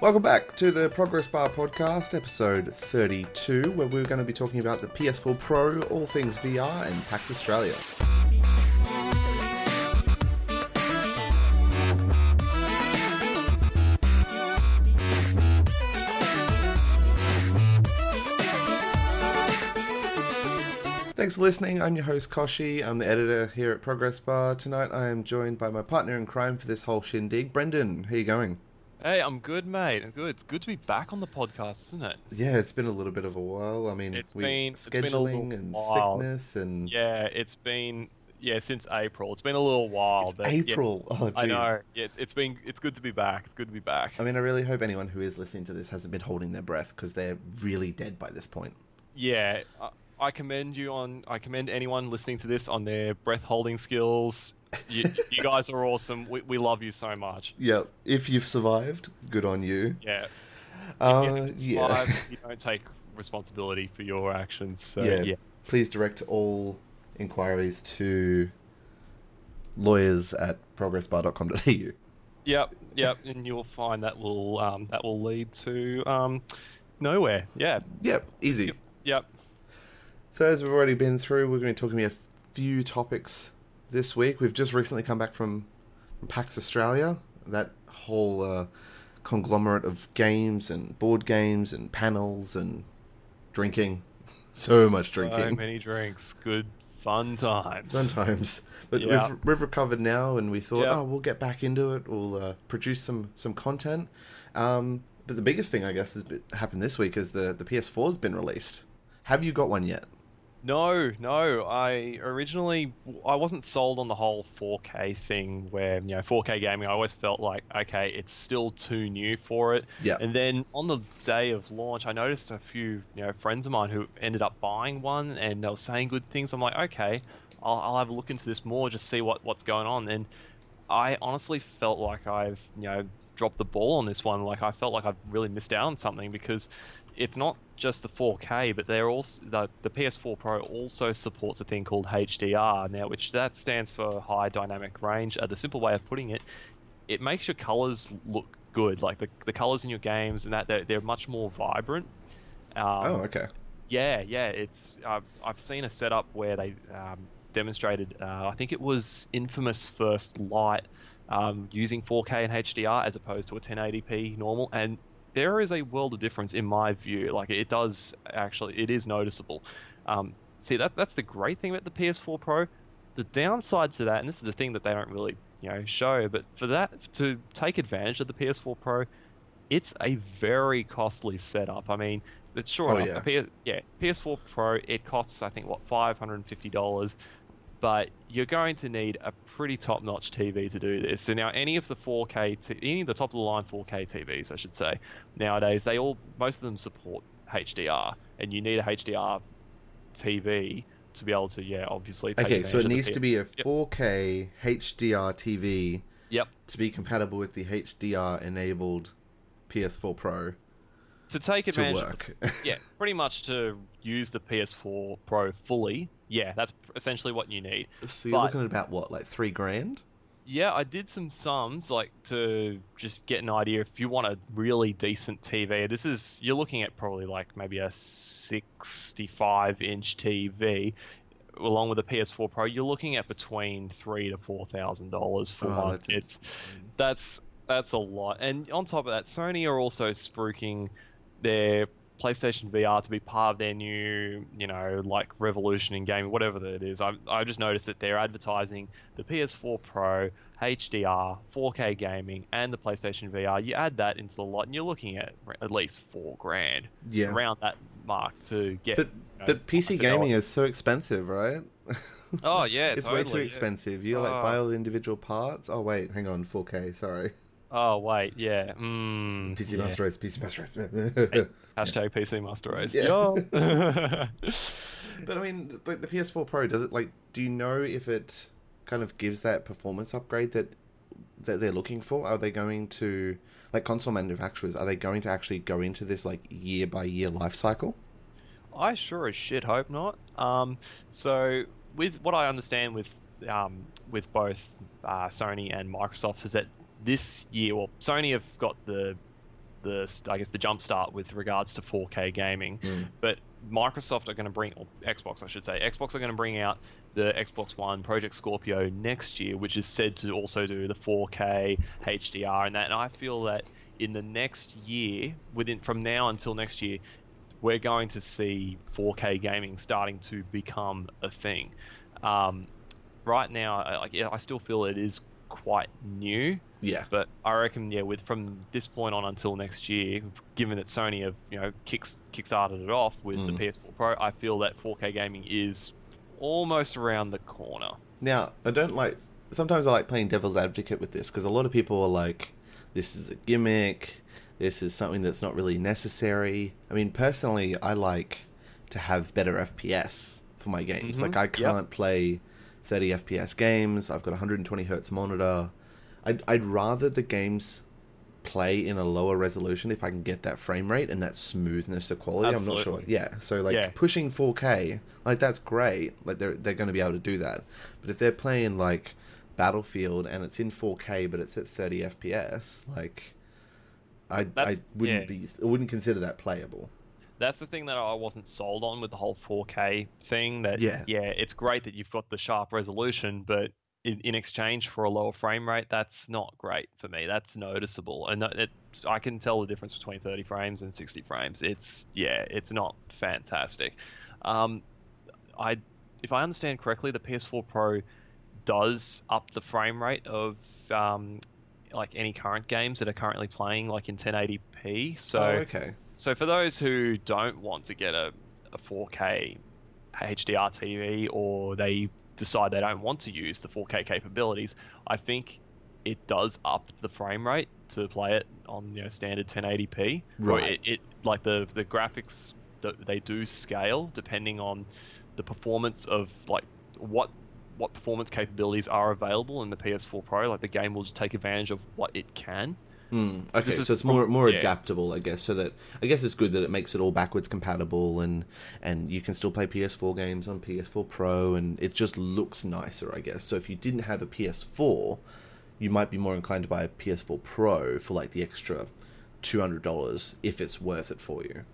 Welcome back to the Progress Bar Podcast, episode 32, where we're going to be talking about the PS4 Pro, all things VR, and PAX Australia. Thanks for listening. I'm your host Koshi. I'm the editor here at Progress Bar. Tonight I am joined by my partner in crime for this whole shindig, Brendan. How you going? Hey, I'm good, mate. I'm good. It's good to be back on the podcast, isn't it? Yeah, it's been a little bit of a while. I mean, It's we, been- it's been scheduling and while. sickness and Yeah, it's been yeah since April. It's been a little while, It's but yeah, April. oh, I jeez. know. Yeah, it's- it's been it's good to be back. It's good to be back. I mean, I really hope anyone who is listening to this hasn't been holding their breath because they're really dead by this point. Yeah, I, I commend you on. I commend anyone listening to this on their breath holding skills. You, you guys are awesome. We, we love you so much. Yep. if you've survived, good on you. Yeah. Uh, you yeah. survive, you don't take responsibility for your actions. So Yeah. yeah. Please direct all inquiries to lawyers at progressbar.com.au. Yep, yep, and you'll find that will um, that will lead to um, nowhere. Yeah, Yep, easy. Yep. yep. So, as we've already been through, we're going to be talking about a few topics this week. We've just recently come back from, from PAX Australia, that whole uh, conglomerate of games and board games and panels and drinking. So much drinking. So many drinks, good fun times. Sometimes. But Yeah. we've, we've recovered now and we thought, Yeah. oh, we'll get back into it. We'll uh, produce some, some content. Um, but the biggest thing, I guess, has happened this week is the, the PS4 has been released. Have you got one yet? No, no. I originally I wasn't sold on the whole 4K thing where, you know, 4K gaming, I always felt like, okay, it's still too new for it. Yeah. And then on the day of launch, I noticed a few, you know, friends of mine who ended up buying one and they were saying good things. I'm like, okay, I'll, I'll have a look into this more, just see what, what's going on. And I honestly felt like I've, you know, dropped the ball on this one. Like I felt like I've really missed out on something because it's not just the 4K, but they're also the, the PS4 Pro also supports a thing called HDR now, which that stands for High Dynamic Range. Uh, the simple way of putting it, it makes your colors look good. Like the, the colors in your games and that they're, they're much more vibrant. Um, oh, okay. yeah, yeah. It's I've I've seen a setup where they um, demonstrated. Uh, I think it was Infamous First Light um, using 4K and HDR as opposed to a 1080p normal, and there is a world of difference in my view. Like it does actually, it is noticeable. Um, see that that's the great thing about the PS4 Pro. The downside to that, and this is the thing that they don't really you know show, but for that to take advantage of the PS4 Pro, it's a very costly setup. I mean, it's sure Oh, enough, yeah. yeah, PS4 Pro it costs I think what five hundred and fifty dollars, but you're going to need a pretty top-notch TV to do this. So now any of the 4K, t- any of the top-of-the-line 4K TVs, I should say, nowadays they all most of them support HDR, and you need a HDR TV to be able to yeah obviously. Okay, so it needs to be a 4K HDR TV Yep. to be compatible with the HDR enabled PS4 Pro To take advantage of work. yeah, pretty much to use the PS4 Pro fully. Yeah, that's essentially what you need. so you're but- looking at about what, like three grand? Yeah, I did some sums like to just get an idea if you want a really decent TV. This is you're looking at probably like maybe a 65 inch TV along with a PS4 Pro. You're looking at between three to four thousand dollars for Oh, one. that's It's that's that's a lot. And on top of that, Sony are also spruiking their PlayStation VR to be part of their new, you know, like revolution in gaming, whatever that is. I I just noticed that they're advertising the PS4 Pro, HDR, 4K gaming, and the PlayStation VR. You add that into the lot, and you're looking at at least four grand Yeah. around that mark to get. But you know, but PC gaming is so expensive, right? Oh yeah, it's way too totally, yeah. expensive. You like buy ah. all the individual parts. Oh wait, hang on, 4K. Sorry, Oh wait, yeah. Mm, PC yeah. Master Race, PC Master Race. Hashtag PC Master Race. Yeah. But I mean, like the PS4 Pro, does it like? Do you know if it kind of gives that performance upgrade that that they're looking for? Are they going to like console manufacturers? Are they going to actually go into this like year by year life cycle? I sure as shit hope not. Um, so with what I understand with um, with both uh, Sony and Microsoft is that this year, well, Sony have got the the I guess the jump start with regards to 4K gaming. Mm. But Microsoft are going to bring, or Xbox I should say, Xbox are going to bring out the Xbox One Project Scorpio next year, which is said to also do the 4K HDR and that. And I feel that in the next year, within from now until next year, we're going to see 4K gaming starting to become a thing. Um, right now, I, like, yeah, I still feel it is quite new. Yeah. But I reckon, yeah, with from this point on until next year, given that Sony have you know kicks kickstarted it off with Mm. the PS4 Pro, I feel that 4K gaming is almost around the corner. Now, I don't like. Sometimes I like playing devil's advocate with this because a lot of people are like, "This is a gimmick. This is something that's not really necessary." I mean, personally, I like to have better FPS for my games. Mhm. Like, I can't play 30 FPS games. I've got a 120 hertz monitor. I'd I'd rather the games play in a lower resolution if I can get that frame rate and that smoothness of quality. I'm not sure. Yeah. So like Yeah. pushing 4K, like that's great. Like they're they're going to be able to do that. But if they're playing like Battlefield and it's in 4K but it's at 30 FPS, like I I wouldn't yeah. be I wouldn't consider that playable. That's the thing that I wasn't sold on with the whole 4K thing. That Yeah. yeah, it's great that you've got the sharp resolution, but in, in exchange for a lower frame rate, that's not great for me. That's noticeable, and it, I can tell the difference between 30 frames and 60 frames. It's yeah, it's not fantastic. Um, I, if I understand correctly, the PS4 Pro does up the frame rate of um, like any current games that are currently playing like in 1080p. So oh, okay. so for those who don't want to get a, a 4K HDR TV or they decide they don't want to use the 4K capabilities, I think it does up the frame rate to play it on you know standard 1080p. Right. It, it like the the graphics they do scale depending on the performance of like what what performance capabilities are available in the PS4 Pro. Like the game will just take advantage of what it can. Hmm. Okay, so it's more more yeah. adaptable, I guess. So that I guess it's good that it makes it all backwards compatible, and and you can still play PS4 games on PS4 Pro, and it just looks nicer, I guess. So if you didn't have a PS4, you might be more inclined to buy a PS4 Pro for like the extra two hundred dollars if it's worth it for you.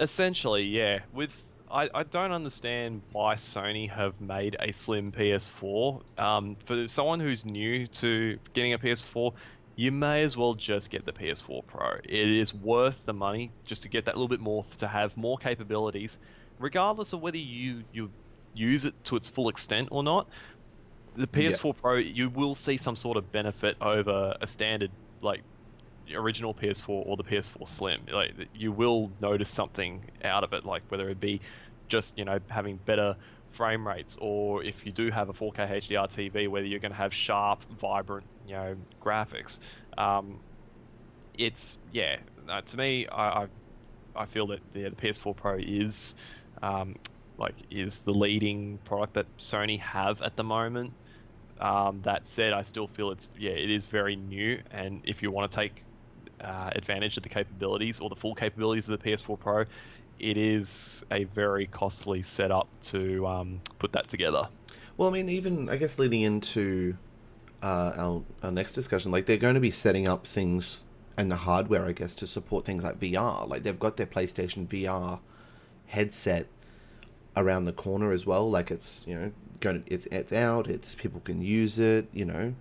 Essentially, yeah. With I, I don't understand why Sony have made a slim PS4. Um, for someone who's new to getting a PS4, you may as well just get the PS4 Pro. It is worth the money just to get that little bit more to have more capabilities, regardless of whether you you use it to its full extent or not. The PS4 Pro, you will see some sort of benefit over a standard like original PS4 or the PS4 Slim. Like you will notice something out of it, like whether it be just you know having better frame rates, or if you do have a 4K HDR TV, whether you're going to have sharp, vibrant, you know, graphics. Um, it's yeah. Uh, to me, I, I I feel that the, the PS4 Pro is um, like is the leading product that Sony have at the moment. Um, that said, I still feel it's yeah, it is very new, and if you want to take uh, advantage of the capabilities or the full capabilities of the PS4 Pro, it is a very costly setup to um, put that together. Well, I mean, even I guess leading into uh, our our next discussion, like they're going to be setting up things and the hardware, I guess, to support things like VR. Like they've got their PlayStation VR headset around the corner as well. Like it's you know going to, it's it's out. It's people can use it. You know,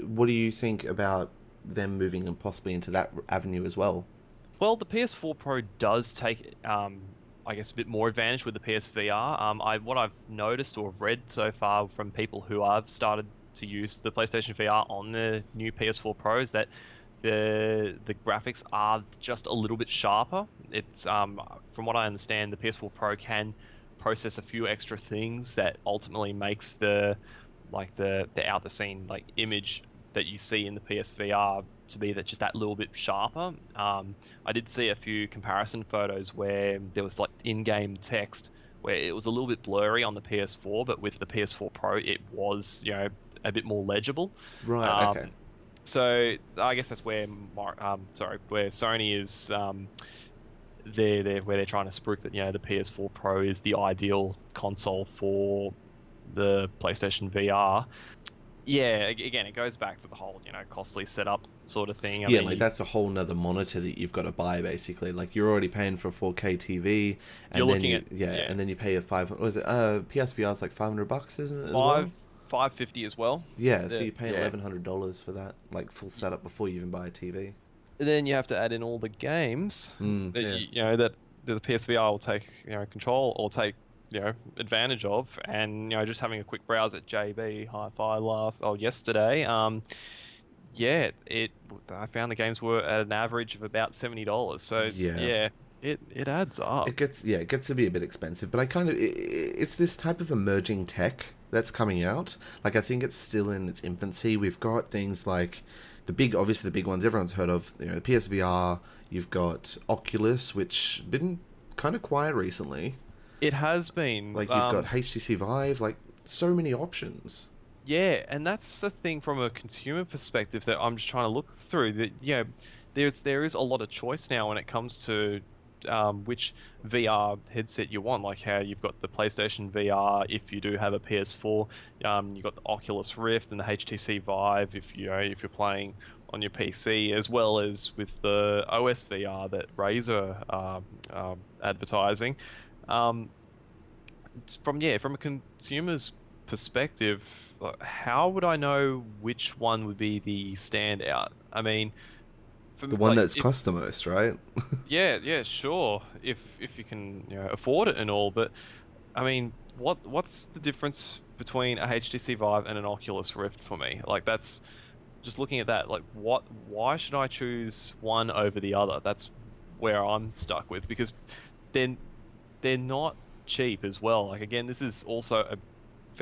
what do you think about them moving and possibly into that avenue as well? Well, the PS4 Pro does take, um, I guess, a bit more advantage with the PSVR. Um, I what I've noticed or read so far from people who have started to use the PlayStation VR on the new PS4 Pro is that the the graphics are just a little bit sharper. It's um, from what I understand, the PS4 Pro can process a few extra things that ultimately makes the like the the out the scene like image that you see in the PSVR to be that just that little bit sharper. Um, I did see a few comparison photos where there was like in-game text where it was a little bit blurry on the PS4, but with the PS4 Pro, it was you know a bit more legible. Right. Um, okay. So I guess that's where um, sorry, where Sony is um, they're, they're where they're trying to spruik that you know the PS4 Pro is the ideal console for the PlayStation VR. Yeah, again, it goes back to the whole, you know, costly setup sort of thing. I yeah, mean, like that's a whole nother monitor that you've got to buy basically. Like you're already paying for a 4K TV, and You're then looking you, at- yeah, yeah. and then you pay a five. Was it uh PSVR is like 500 bucks, isn't it? As five well? Five fifty as well. Yeah, so paying yeah. eleven hundred dollars for that, like full setup before you even buy a TV. And then you have to add in all the games Mm, that yeah. you, you know that the PSVR will take you know control or take you know advantage of, and you know just having a quick browse at JB Hi-Fi last oh yesterday, um, yeah, it I found the games were at an average of about seventy dollars. So Yeah. yeah, it it adds up. It gets yeah, it gets to be a bit expensive, but I kind of i i- it's this type of emerging tech that's coming out. Like I think it's still in its infancy. We've got things like the big, obviously the big ones everyone's heard of. You know, PSVR. You've got Oculus, which been kind of quiet recently. It has been Like you've um, got HTC Vive. Like so many options. Yeah, and that's the thing from a consumer perspective that I'm just trying to look through. That you know, there's there is a lot of choice now when it comes to um, which VR headset you want. Like how you've got the PlayStation VR if you do have a PS4. Um, you've got the Oculus Rift and the HTC Vive if you know if you're playing on your PC, as well as with the OS VR that Razer um, um, advertising. Um, from yeah, from a consumer's perspective, how would I know which one would be the standout? I mean, for The one like, that's if- cost the most, right? yeah, yeah, sure. If if you can you know, afford it and all, but I mean, what what's the difference between a HTC Vive and an Oculus Rift for me? Like that's just looking at that. Like what? Why should I choose one over the other? That's where I'm stuck with because then they're not cheap as well. Like again, this is also a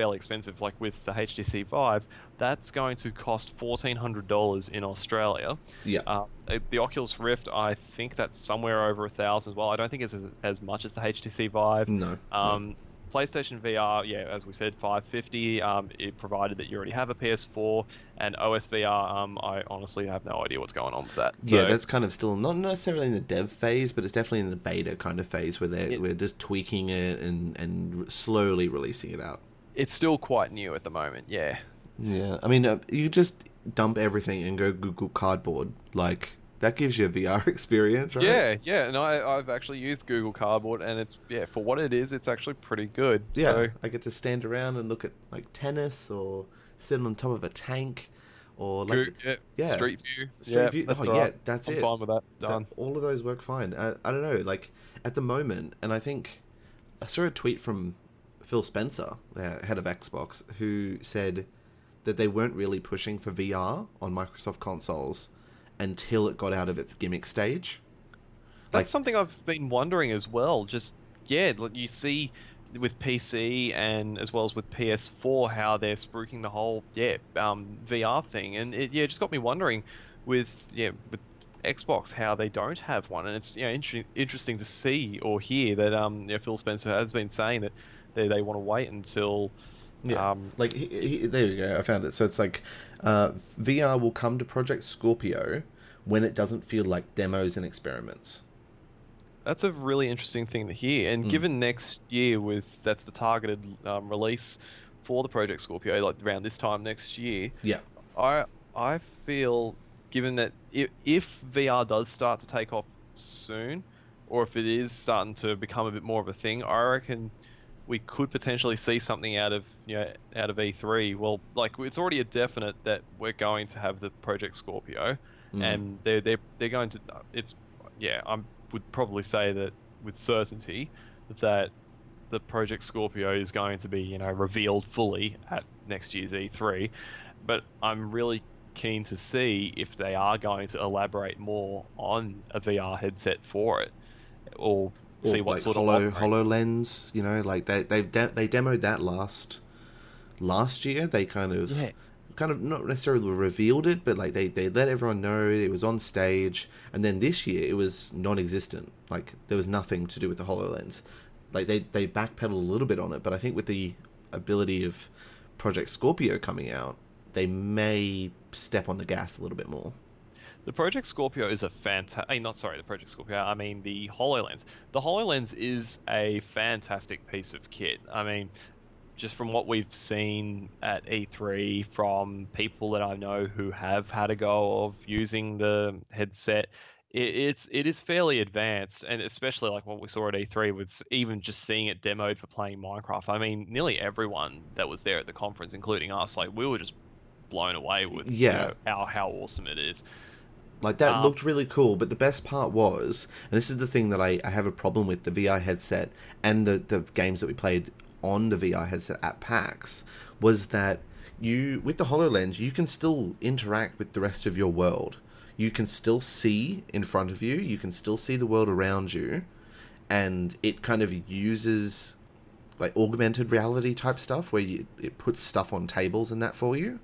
fairly expensive. Like with the HTC Vive, that's going to cost fourteen hundred dollars in Australia. yeah. Uh, the Oculus Rift, I think that's somewhere over a thousand as well. I don't think it's as, as much as the HTC Vive. no. no. Um, PlayStation VR, yeah, as we said, 550. Um, it provided that you already have a PS4 and OS VR. Um, I honestly have no idea what's going on with that. Yeah, So- that's kind of still not necessarily in the dev phase, but it's definitely in the beta kind of phase where they're It- we're just tweaking it and and slowly releasing it out. It's still quite new at the moment. Yeah. Yeah, I mean, uh, you just dump everything and go Google Cardboard. Like that gives you a VR experience, right? Yeah, yeah, and I, I've actually used Google Cardboard, and it's yeah for what it is, it's actually pretty good. Yeah, So, I get to stand around and look at like tennis or sit on top of a tank or like Goo- yeah, yeah. Street View. Street yeah, View- That's oh, all yeah, right. that's I'm it. fine with that. that- Done. all of those work fine. I, I don't know, like at the moment, and I think I saw a tweet from Phil Spencer, the head of Xbox, who said that they weren't really pushing for VR on Microsoft consoles until it got out of its gimmick stage. That's Like- something I've been wondering as well. Just yeah, you see with PC and as well as with PS4 how they're spruiking the whole yeah um, VR thing, and it yeah just got me wondering with yeah with Xbox how they don't have one, and it's you know inter- interesting to see or hear that um yeah, Phil Spencer has been saying that they they want to wait until Yeah. um like he, he, there you go. I found it. So it's like uh, VR will come to Project Scorpio when it doesn't feel like demos and experiments. That's a really interesting thing to hear. And Mm. given next year with that's the targeted um, release for the Project Scorpio, like around this time next year, Yeah. I I feel given that if, if VR does start to take off soon, or if it is starting to become a bit more of a thing, I reckon we could potentially see something out of you know out of E3. Well, like it's already a definite that we're going to have the Project Scorpio, Mhm. and they're they're they're going to. It's yeah, I would probably say that with certainty that the Project Scorpio is going to be you know revealed fully at next year's E3, but I'm really keen to see if they are going to elaborate more on a VR headset for it, or Or, see what like sort Holo, of you know, like they they de- they demoed that last last year. They kind of Yeah. kind of not necessarily revealed it, but like they they let everyone know it was on stage, and then this year it was non-existent. Like there was nothing to do with the Hololens. Like they they backpedaled a little bit on it, but I think with the ability of Project Scorpio coming out, they may step on the gas a little bit more. The Project Scorpio is a fantastic. Eh, not sorry, the Project Scorpio. I mean the Hololens. The Hololens is a fantastic piece of kit. I mean, just from what we've seen at E3 from people that I know who have had a go of using the headset, it, it's it is fairly advanced, and especially like what we saw at E3 with even just seeing it demoed for playing Minecraft. I mean, nearly everyone that was there at the conference, including us, like we were just blown away with Yeah. you know, how how awesome it is. Like that Um, looked really cool, but the best part was, and this is the thing that I, I have a problem with the VR headset and the, the games that we played on the VR headset at PAX, was that you with the HoloLens you can still interact with the rest of your world. You can still see in front of you, you can still see the world around you, and it kind of uses like augmented reality type stuff where you, it puts stuff on tables and that for you.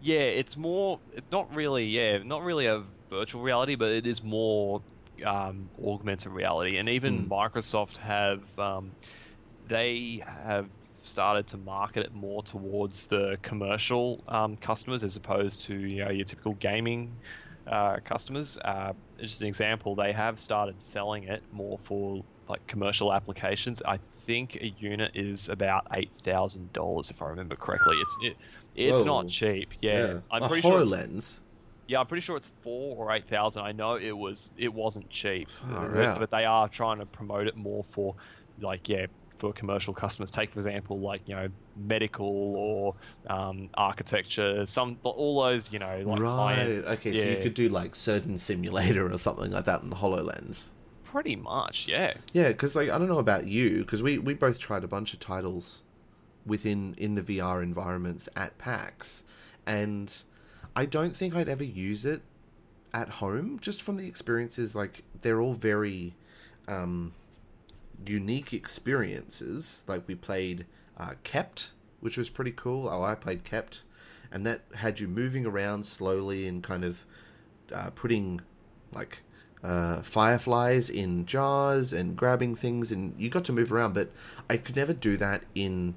Yeah, it's more. It's not really. Yeah, not really a virtual reality, but it is more um, augmented reality. And even Mm. Microsoft have um, they have started to market it more towards the commercial um, customers as opposed to you know your typical gaming uh, customers. Uh, just an example, they have started selling it more for like commercial applications. I think a unit is about eight thousand dollars if I remember correctly. It's it, it's Whoa. not cheap. Yeah, I'm a pretty sure. Yeah, I'm pretty sure it's four or eight thousand. I know it was it wasn't cheap, but, but they are trying to promote it more for like yeah for commercial customers. Take for example like you know medical or um, architecture, some all those you know like right. Okay, so you could do like certain Simulator or something like that in the Hololens. pretty much yeah. Yeah, because like I don't know about you, because we we both tried a bunch of titles within in the VR environments at PAX, and I don't think I'd ever use it at home. Just from the experiences, like they're all very um, unique experiences. Like we played uh, Kept, which was pretty cool. Oh, I played Kept, and that had you moving around slowly and kind of uh, putting like uh, fireflies in jars and grabbing things, and you got to move around. But I could never do that in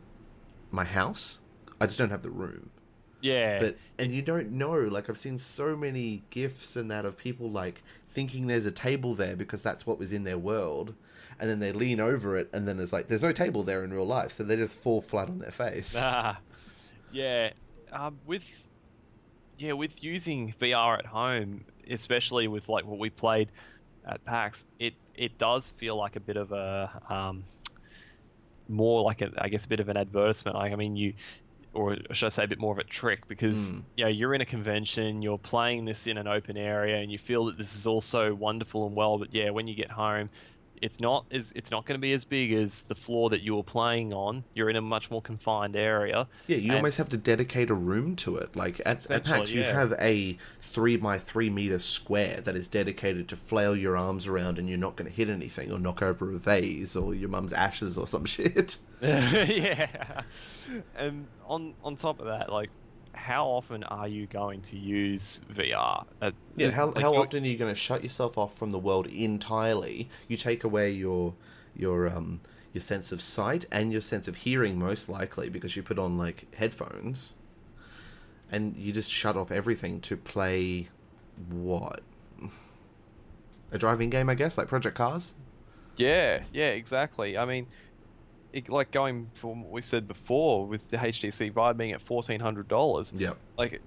my house. I just don't have the room. Yeah, But and you don't know. Like I've seen so many gifs and that of people like thinking there's a table there because that's what was in their world, and then they lean over it, and then there's like there's no table there in real life, so they just fall flat on their face. Ah, yeah. Um, with yeah, with using VR at home, especially with like what we played at PAX, it it does feel like a bit of a um, more like a I guess a bit of an advertisement. Like I mean, you or should I say a bit more of a trick because Mm. you know you're in a convention, you're playing this in an open area, and you feel that this is also wonderful and well. But yeah, when you get home, it's not as it's not going to be as big as the floor that you were playing on. You're in a much more confined area. Yeah, you And- almost have to dedicate a room to it. Like at, at PAX, Essentially, you yeah. have a three by three meter square that is dedicated to flail your arms around, and you're not going to hit anything or knock over a vase or your mum's ashes or some shit. yeah. And on on top of that, like, how often are you going to use VR? Uh, Yeah, how, like, how often are you going to shut yourself off from the world entirely? You take away your your um your sense of sight and your sense of hearing, most likely, because you put on like headphones, and you just shut off everything to play what a driving game, I guess, like Project Cars. Yeah, yeah, exactly. I mean, it, like going from what we said before with the HTC Vive being at fourteen hundred dollars. Yep. Like,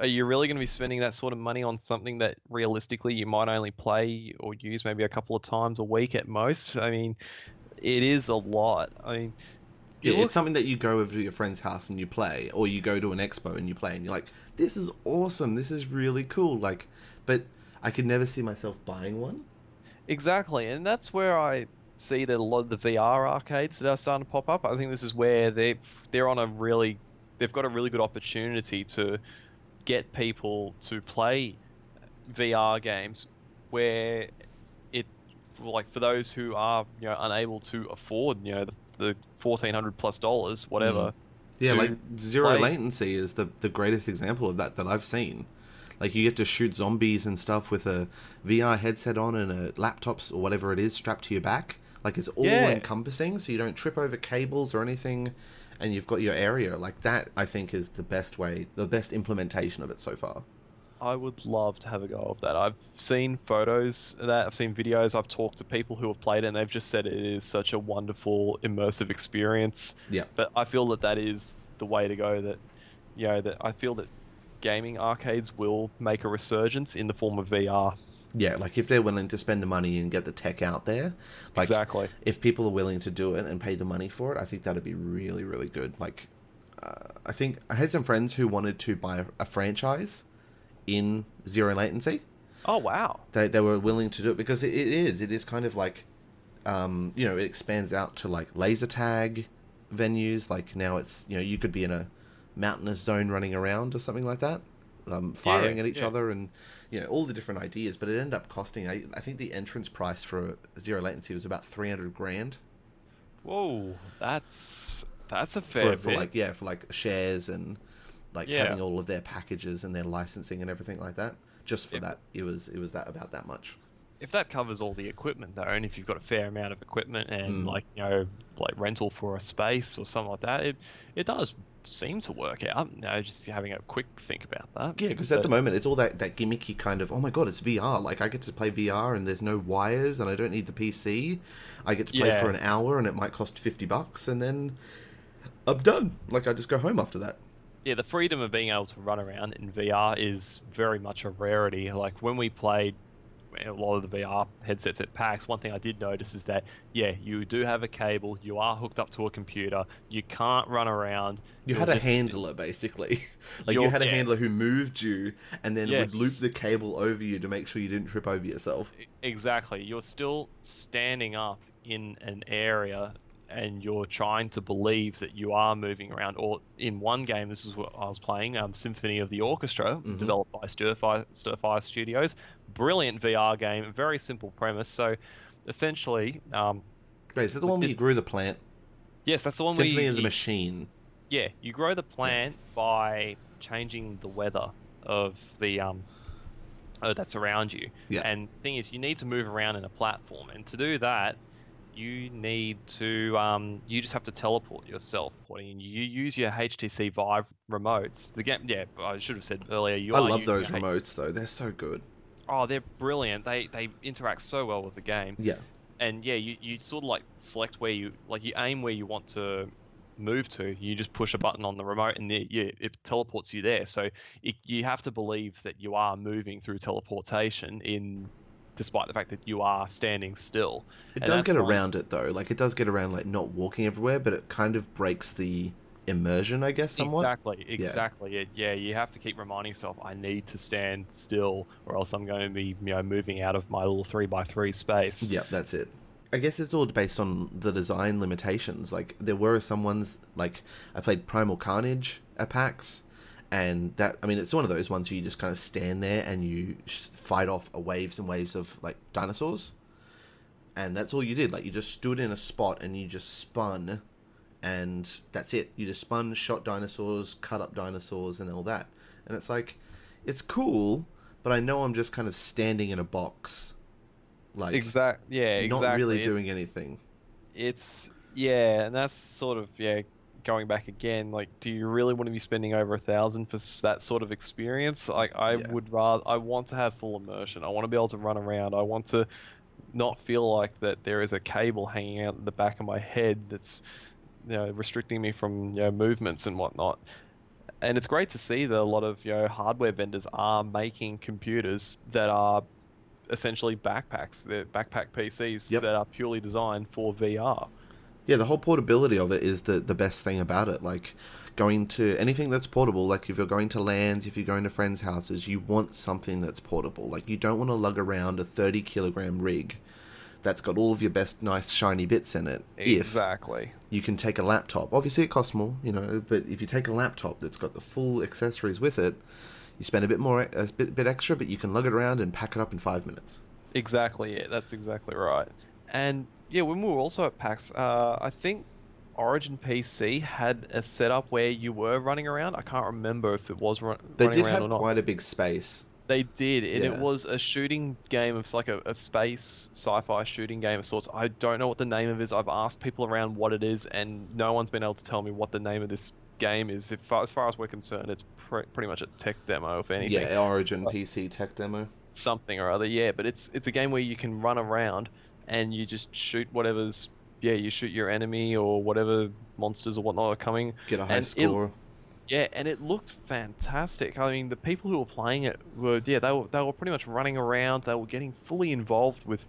are you really going to be spending that sort of money on something that realistically you might only play or use maybe a couple of times a week at most? I mean, it is a lot. I mean, Yeah, it's something that you go over to your friend's house and you play, or you go to an expo and you play, and you're like, "This is awesome. This is really cool." Like, but I could never see myself buying one. Exactly, and that's where I see that a lot of the VR arcades that are starting to pop up. I think this is where they they're on a really they've got a really good opportunity to get people to play VR games where it like for those who are you know unable to afford you know the, the fourteen hundred plus dollars whatever. Mm. Yeah, like zero play. latency is the the greatest example of that that I've seen. Like you get to shoot zombies and stuff with a VR headset on and a laptop or whatever it is strapped to your back. Like it's all Yeah. encompassing, so you don't trip over cables or anything, and you've got your area. Like that, I think is the best way, the best implementation of it so far. I would love to have a go of that. I've seen photos of that. I've seen videos. I've talked to people who have played it, and they've just said it is such a wonderful immersive experience. Yeah. But I feel that that is the way to go. That you know that I feel that gaming arcades will make a resurgence in the form of VR. Yeah, like if they're willing to spend the money and get the tech out there, like Exactly. if people are willing to do it and pay the money for it, I think that'd be really, really good. Like, uh, I think I had some friends who wanted to buy a franchise in zero latency. Oh wow. They they were willing to do it because it, it is it is kind of like, um, you know, it expands out to like laser tag venues. Like now it's you know you could be in a mountainous zone running around or something like that, um, firing at each yeah. other and you know all the different ideas. But it ended up costing. I, I think the entrance price for zero latency was about three hundred grand Whoa, that's that's a for, fair for bit. like yeah for like shares and like Yeah. having all of their packages and their licensing and everything like that. Just for Yeah. that, it was it was that about that much. if that covers all the equipment though, and if you've got a fair amount of equipment and Mm. like you know like rental for a space or something like that, it it does seem to work out. Know, just having a quick think about that. Yeah, because at the moment it's all that, that gimmicky kind of, oh my god, it's VR. Like, I get to play VR and there's no wires and I don't need the PC. I get to play Yeah. for an hour and it might cost 50 bucks and then I'm done. Like, I just go home after that. yeah, the freedom of being able to run around in VR is very much a rarity. Like when we played a lot of the VR headsets at PAX, one thing I did notice is that yeah, you do have a cable, you are hooked up to a computer, you can't run around. You had a just- handler, basically. like, you had a yeah. handler who moved you and then would loop the cable over you to make sure you didn't trip over yourself. Exactly. You're still standing up in an area and you're trying to believe that you are moving around. Or in one game, this is what I was playing, um, Symphony of the Orchestra, Mhm. developed by Stirfire, Stirfire Studios. Brilliant VR game, very simple premise. So essentially, um, Wait, is that the one where you this- grew the plant? yes, that's the one Symphony where you, is a machine. yeah, you grow the plant by changing the weather of the um uh, that's around you. Yeah. And thing is, you need to move around in a platform, and to do that, you need to um you just have to teleport yourself. Porting, you use your HTC Vive remotes. The game, yeah, I should have said earlier. You I love those your H- remotes, though. They're so good. Oh, they're brilliant. They they interact so well with the game Yeah. and yeah, you, you sort of like select where you like you aim where you want to move to. You just push a button on the remote, and it, yeah, it teleports you there. So it, you have to believe that you are moving through teleportation in, despite the fact that you are standing still. It And does get around it though. Like it does get around like not walking everywhere, but it kind of breaks the immersion, I guess, somewhat. Exactly, exactly. It, yeah, you have to keep reminding yourself, I need to stand still, or else I'm going to be you know moving out of my little three by three space. Yeah, that's it. I guess it's all based on the design limitations. Like there were some ones like I played Primal Carnage at PAX, and that I mean it's one of those ones where you just kind of stand there and you fight off a waves and waves of like dinosaurs, and that's all you did. Like you just stood in a spot and you just spun, and that's it. You just spun, shot dinosaurs, cut up dinosaurs, and all that. And it's like, it's cool, but I know I'm just kind of standing in a box, like Exact. Yeah, exactly. not really It's- doing anything. it's yeah, and that's sort of yeah. Going back again, like, do you really want to be spending over a thousand for that sort of experience? Like, I Yeah. would rather. I want to have full immersion. I want to be able to run around. I want to not feel like that there is a cable hanging out the back of my head that's you know restricting me from you know movements and whatnot. And it's great to see that a lot of you know hardware vendors are making computers that are essentially backpacks. They're backpack PCs Yep. that are purely designed for VR. Yeah, the whole portability of it is the the best thing about it. Like going to anything that's portable, like if you're going to LANs, if you're going to friends' houses, you want something that's portable. Like you don't want to lug around a 30 kilogram rig that's got all of your best nice shiny bits in it. If Exactly. you can take a laptop, obviously it costs more, you know, but if you take a laptop that's got the full accessories with it, you spend a bit more, a bit, bit extra, but you can lug it around and pack it up in five minutes. Exactly. Yeah, that's exactly right. And yeah, when we were also at PAX, uh, I think Origin PC had a setup where you were running around. I can't remember if it was run- They running did around or have quite a big space. They did, and Yeah. it was a shooting game. It's like a, a space sci-fi shooting game of sorts. I don't know what the name of it is. I've asked people around what it is, and no one's been able to tell me what the name of this game is, if, as far as we're concerned, it's pre- pretty much a tech demo, if anything. Yeah, Origin PC tech demo. Something or other, yeah. But it's it's a game where you can run around and you just shoot whatever's yeah, you shoot your enemy or whatever monsters or whatnot are coming. Get a high And it- score. Yeah, and it looked fantastic. I mean, the people who were playing it were yeah, they were they were pretty much running around. They were getting fully involved with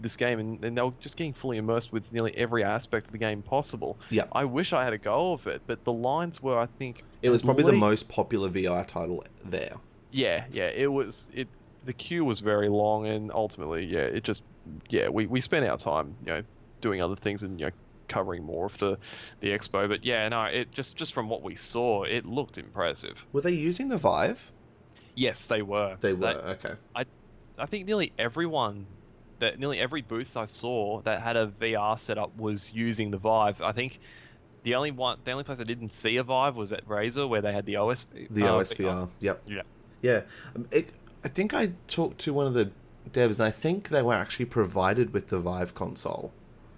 this game, and, and they were just getting fully immersed with nearly every aspect of the game possible. Yeah, I wish I had a go of it, but the lines were, I think, It was probably the most popular VR title there. Yeah, yeah, it was. It the queue was very long, and ultimately, yeah, it just yeah, we we spent our time, you know, doing other things and you know covering more of the the expo. But yeah, no, it just just from what we saw, it looked impressive. Were they using the Vive? Yes, they were. They were. okay. I I think nearly everyone that nearly every booth I saw that had a VR setup was using the Vive. I think the only one, the only place I didn't see a Vive was at Razer where they had the OS. The uh, OS VR. Yep. Yeah. Yeah. Um, it, I think I talked to one of the devs, and I think they were actually provided with the Vive console.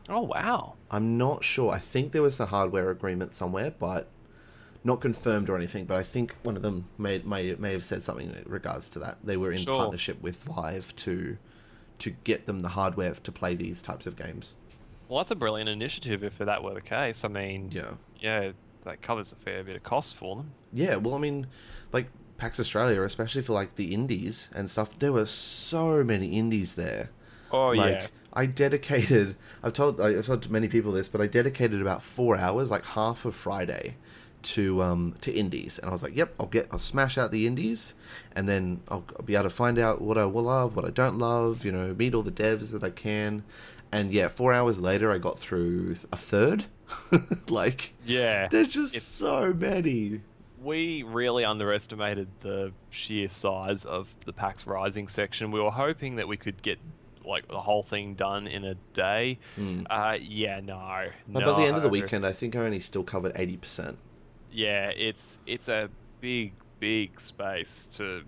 Oh wow. I'm not sure. I think there was a hardware agreement somewhere, but not confirmed or anything. But I think one of them may may may have said something in regards to that. They were in Sure. partnership with Vive to to get them the hardware to play these types of games. Well, that's a brilliant initiative if that were the case. I mean, Yeah. yeah, that covers a fair bit of cost for them. Yeah, well, I mean, like PAX Australia, especially for like the indies and stuff. There were so many indies there. Oh like yeah. I dedicated. I've told I've told many people this, but I dedicated about four hours, like half of Friday, to um to indies, and I was like, "Yep, I'll get I'll smash out the indies, and then I'll, I'll be able to find out what I will love, what I don't love, you know, meet all the devs that I can." And yeah, four hours later, I got through a third. like, Yeah. there's just It's- so many. We really underestimated the sheer size of the PAX Rising section. We were hoping that we could get like the whole thing done in a day. Mm. Uh, yeah, no. But by the end of the weekend, I think I only still covered eighty percent. yeah, it's it's a big big space to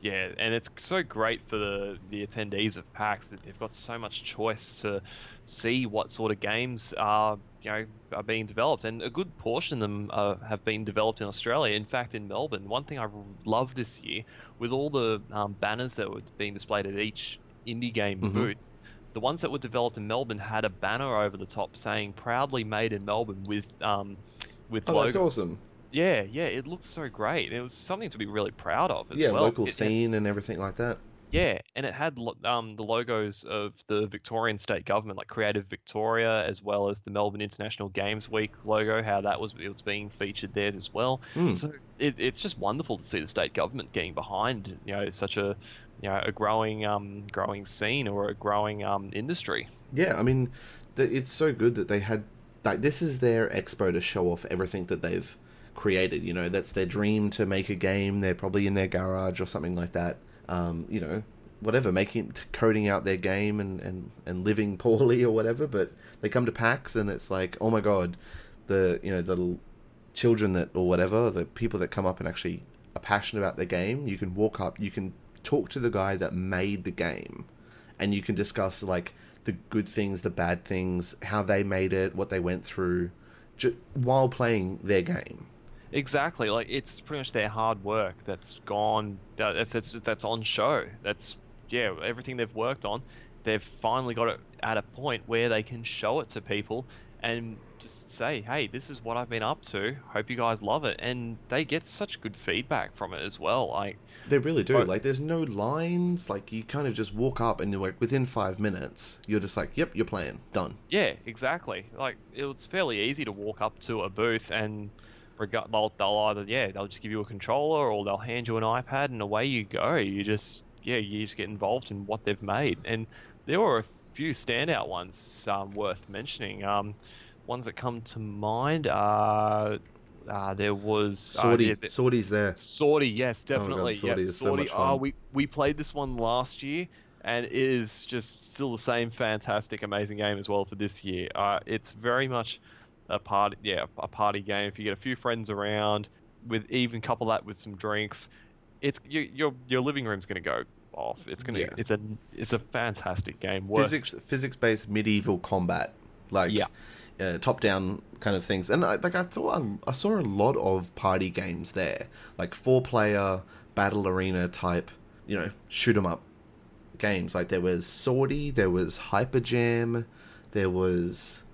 yeah, and it's so great for the the attendees of PAX that they've got so much choice to see what sort of games are you know are being developed, and a good portion of them uh, have been developed in Australia. In fact, in Melbourne, one thing I love this year with all the um, banners that were being displayed at each indie game Mhm. booth. The ones that were developed in Melbourne had a banner over the top saying "Proudly Made in Melbourne" with um, with Oh, that's awesome. Yeah, yeah, it looked so great. It was something to be really proud of as Yeah, well. Yeah, local It- it- scene and everything like that. Yeah, and it had um, the logos of the Victorian state government, like Creative Victoria, as well as the Melbourne International Games Week logo. How that was it was being featured there as well. Mm. So it, it's just wonderful to see the state government getting behind you know such a you know a growing um growing scene or a growing um industry. Yeah, I mean, it's so good that they had like this is their expo to show off everything that they've created. You know, that's their dream to make a game. They're probably in their garage or something like that. Um, you know, whatever, making coding out their game and and and living poorly or whatever. But they come to PAX and it's like, oh my god, the you know the children that or whatever, the people that come up and actually are passionate about their game. You can walk up, you can talk to the guy that made the game and you can discuss like the good things, the bad things, how they made it, what they went through, while playing their game. Exactly, like it's pretty much their hard work that's gone. That's that's that's on show. That's yeah, everything they've worked on. They've finally got it at a point where they can show it to people and just say, "Hey, this is what I've been up to. Hope you guys love it." And they get such good feedback from it as well. Like, They really do. But- like, there's no lines. Like, you kind of just walk up and you're like, within five minutes, you're just like, "Yep, you're playing, done." yeah, exactly. Like it was fairly easy to walk up to a booth and rega- they'll they'll either yeah they'll just give you a controller or they'll hand you an iPad and away you go. You just yeah you just get involved in what they've made and there were a few standout ones um, worth mentioning. Um, ones that come to mind are uh, there was uh, Swordy, yeah, the- Swordy's there. Swordy, yes, definitely. Oh God. Swordy yep, is so Swordy. much Oh, fun. we we played this one last year, and it is just still the same fantastic, amazing game as well for this year. Uh, it's very much a party, yeah, a party game. If you get a few friends around, with even couple that with some drinks, it's your your your living room's gonna go off. It's gonna Yeah. it's a it's a fantastic game. Worth, Physics, physics-based medieval combat. like Yeah. uh, top down kind of things. And I, like I thought, I, I saw a lot of party games there, like four player battle arena type, you know, shoot 'em up games. Like there was Swordy, there was Hyper Jam, there was.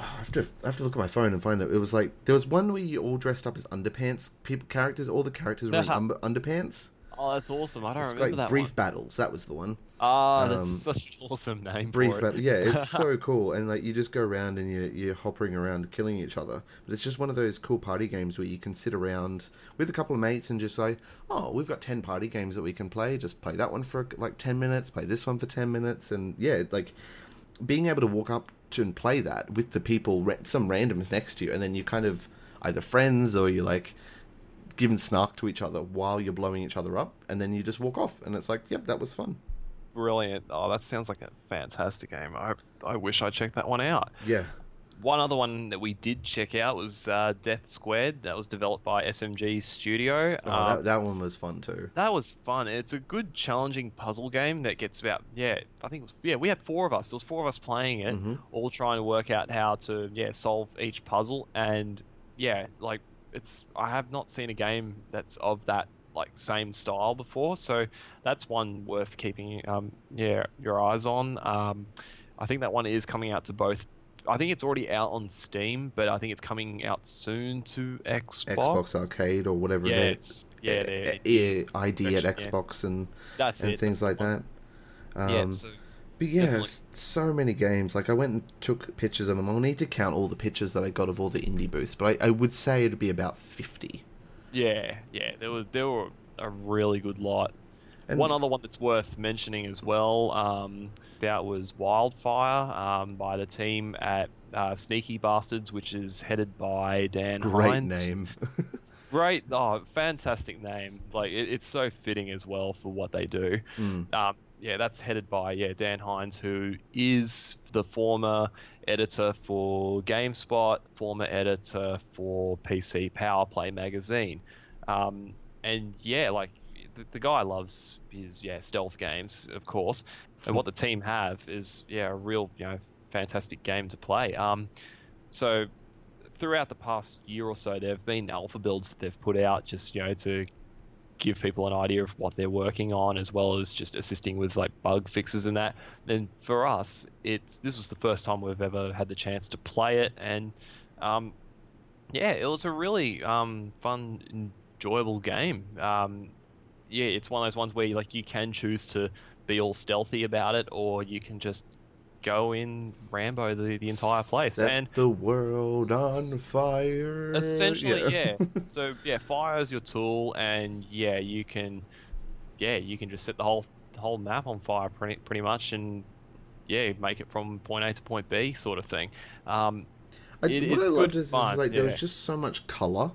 Oh, I have to I have to look at my phone and find it. It was like there was one where you all dressed up as underpants people characters. All the characters were in um, underpants. Oh, that's awesome. I don't It's remember like that brief one. battles. That was the one. Ah, that's um, such an awesome name. Brief for it. battle. Yeah, it's so cool. And like you just go around and you you're hopping around killing each other. But it's just one of those cool party games where you can sit around with a couple of mates and just say, "Oh, we've got ten party games that we can play. Just play that one for like ten minutes. Play this one for ten minutes." And yeah, like being able to walk up to and play that with the people, some randoms next to you, and then you kind of either friends or you're like giving snark to each other while you're blowing each other up, and then you just walk off, and it's like, yep, that was fun. Brilliant. Oh, that sounds like a fantastic game. I I wish I checked that one out. Yeah, One other one that we did check out was uh, Death Squared. That was developed by SMG Studio. oh, Um, that, that one was fun too. That was fun. It's a good, challenging puzzle game that gets about yeah. I think it was yeah. We had four of us. There was four of us playing it, Mhm. all trying to work out how to yeah solve each puzzle. And yeah, like it's I have not seen a game that's of that like same style before. So that's one worth keeping um yeah your eyes on. Um, I think that one is coming out to both. I think it's already out on Steam, but I think it's coming out soon to Xbox. Xbox Arcade or whatever. Yeah, it's yeah. they're- e- ID at Yeah. Xbox and That's and it. things like that. Um, yeah, so But yeah, Definitely. so many games. Like I went and took pictures of them. I'll need to count all the pictures that I got of all the indie booths, but I, I would say it'd be about fifty. yeah, yeah, there was there were a really good lot. And One other one that's worth mentioning as well, um, that was Wildfire um, by the team at uh, Sneaky Bastards, which is headed by Dan great Hindes. name. Great, oh, fantastic name. Like it, it's so fitting as well for what they do. Mm. Um, yeah, that's headed by yeah Dan Hindes, who is the former editor for GameSpot, former editor for PC Power Play magazine, um, and yeah, like the, the guy loves his yeah stealth games, of course, and what the team have is yeah a real you know fantastic game to play. Um, so throughout the past year or so, there have been alpha builds that they've put out just you know to give people an idea of what they're working on as well as just assisting with like bug fixes and that. Then for us it's this was the first time we've ever had the chance to play it. And um, yeah it was a really um, fun enjoyable game. Um, yeah it's one of those ones where you, like you can choose to be all stealthy about it or you can just go in rambo the, the entire place Set and the world on fire. Essentially, yeah. so yeah, fire is your tool, and yeah, you can, yeah, you can just set the whole the whole map on fire pretty pretty much, and yeah, make it from point A to point B, sort of thing. Um, I, It- what I loved is, is like there was just so much color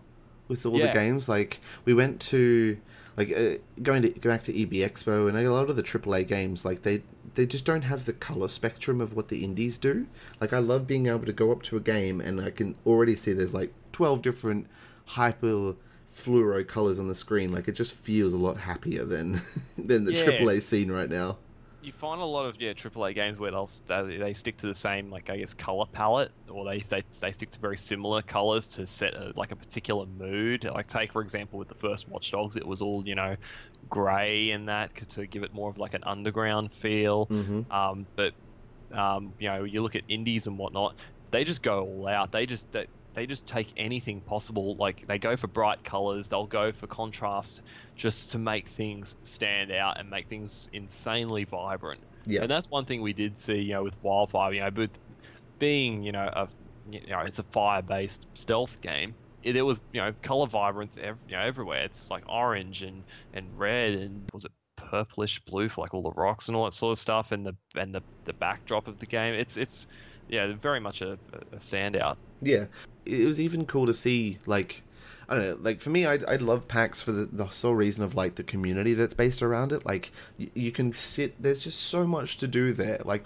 with all Yeah. the games. Like we went to like uh, going to go back to EB Expo and a lot of the AAA games like they they just don't have the color spectrum of what the indies do. Like I love being able to go up to a game and I can already see there's like twelve different hyper fluoro colors on the screen. Like it just feels a lot happier than than the Yeah. AAA scene right now. You find a lot of yeah AAA games where they'll they, they stick to the same like I guess color palette, or they they, they stick to very similar colors to set a, like a particular mood. Like take for example with the first Watch Dogs, it was all you know gray and that to give it more of like an underground feel. hmm Um, but um, you know, you look at indies and whatnot, they just go all out. They just they, they just take anything possible. Like they go for bright colors, they'll go for contrast, just to make things stand out and make things insanely vibrant. Yeah. And that's one thing we did see, you know, with Wildfire. You know, but being you know a you know it's a fire-based stealth game. It, there was you know color vibrance ev- you know, everywhere. It's like orange and and red and was it purplish blue for like all the rocks and all that sort of stuff and the and the, the backdrop of the game. It's it's yeah very much a, a standout. Yeah, it was even cool to see like I don't know, like for me, I I love PAX for the, the sole reason of like the community that's based around it. Like y- you can sit, there's just so much to do there. Like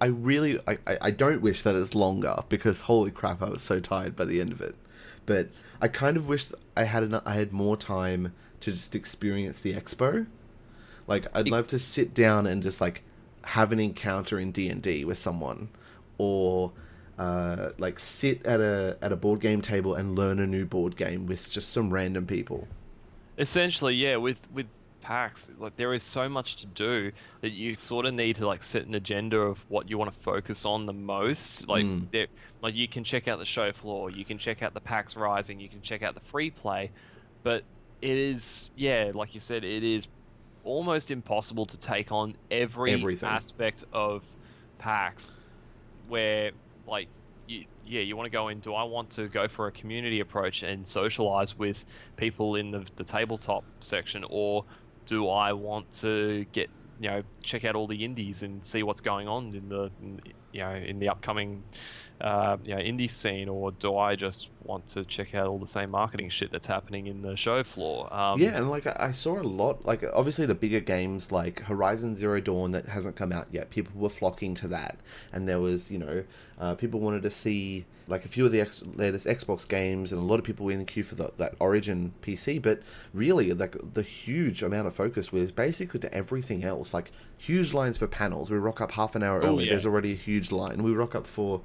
I really, I I don't wish that it's longer because holy crap, I was so tired by the end of it. But I kind of wish I had enough, I had more time to just experience the expo. Like I'd love to sit down and just like have an encounter in D and D with someone, or uh, like sit at a at a board game table and learn a new board game with just some random people. Essentially, yeah. With with PAX, like there is so much to do that you sort of need to like set an agenda of what you want to focus on the most. Like Mm. there, like you can check out the show floor, you can check out the PAX Rising, you can check out the free play, but it is yeah, like you said, it is almost impossible to take on every Everything. aspect of PAX where like you, yeah, you want to go in. Do I want to go for a community approach and socialize with people in the, the tabletop section, or do I want to get you know check out all the indies and see what's going on in the you know in the upcoming uh, you know indie scene, or do I just want to check out all the same marketing shit that's happening in the show floor? Um, yeah, and like I saw a lot, like obviously the bigger games like Horizon Zero Dawn that hasn't come out yet, people were flocking to that, and there was you know uh, people wanted to see like a few of the ex- latest Xbox games, and a lot of people were in the queue for the, that Origin PC, but really like the huge amount of focus was basically to everything else, like huge lines for panels. We rock up half an hour Oh, early. yeah. There's already a huge line. We rock up for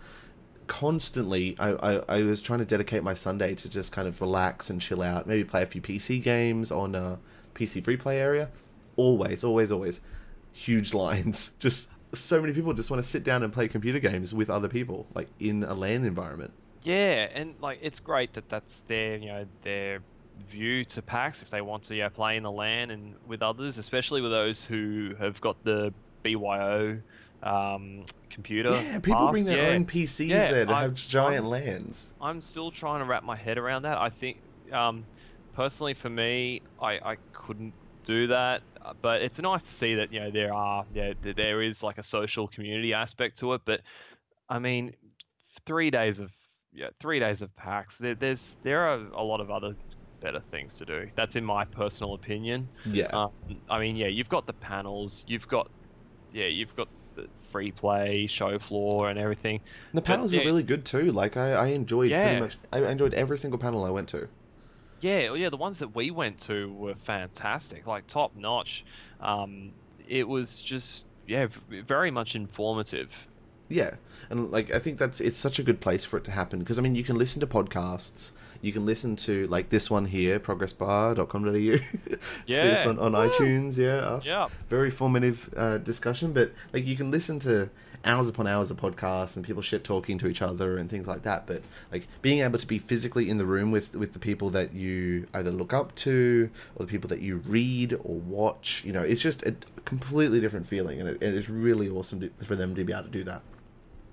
constantly I, I, I was trying to dedicate my sunday to just kind of relax and chill out maybe play a few pc games on uh, a pc free play area. Always always always. Huge lines. Just so many people just want to sit down and play computer games with other people like in a LAN environment. Yeah, and like it's great that that's their you know their view to PAX if they want to yeah play in the LAN and with others, especially with those who have got the BYO um, computer. yeah people pass, bring their yeah. own pcs Yeah, there to I- have giant I'm- LANs I'm still trying to wrap my head around that. I think, um, personally, for me, I, I couldn't do that. But it's nice to see that you know there are yeah, there is like a social community aspect to it. But I mean, three days of yeah three days of PAX. There, there's there are a lot of other better things to do. That's in my personal opinion. yeah Um, I mean, yeah, you've got the panels, you've got yeah, you've got free play, show floor, and everything. the panels yeah. are really good too like i, I enjoyed Yeah. pretty much i enjoyed every single panel i went to Yeah, yeah, the ones that we went to were fantastic, like top notch. Um, it was just yeah, v- very much informative. Yeah, and like I think that's it's such a good place for it to happen because I mean you can listen to podcasts, you can listen to like this one here, progressbar.com.au. See us Yeah. on, on iTunes, yeah, us. Yeah. Very formative uh, discussion, but like you can listen to hours upon hours of podcasts and people shit talking to each other and things like that. But like being able to be physically in the room with with the people that you either look up to or the people that you read or watch, you know, it's just a completely different feeling, and it, it is really awesome to, for them to be able to do that.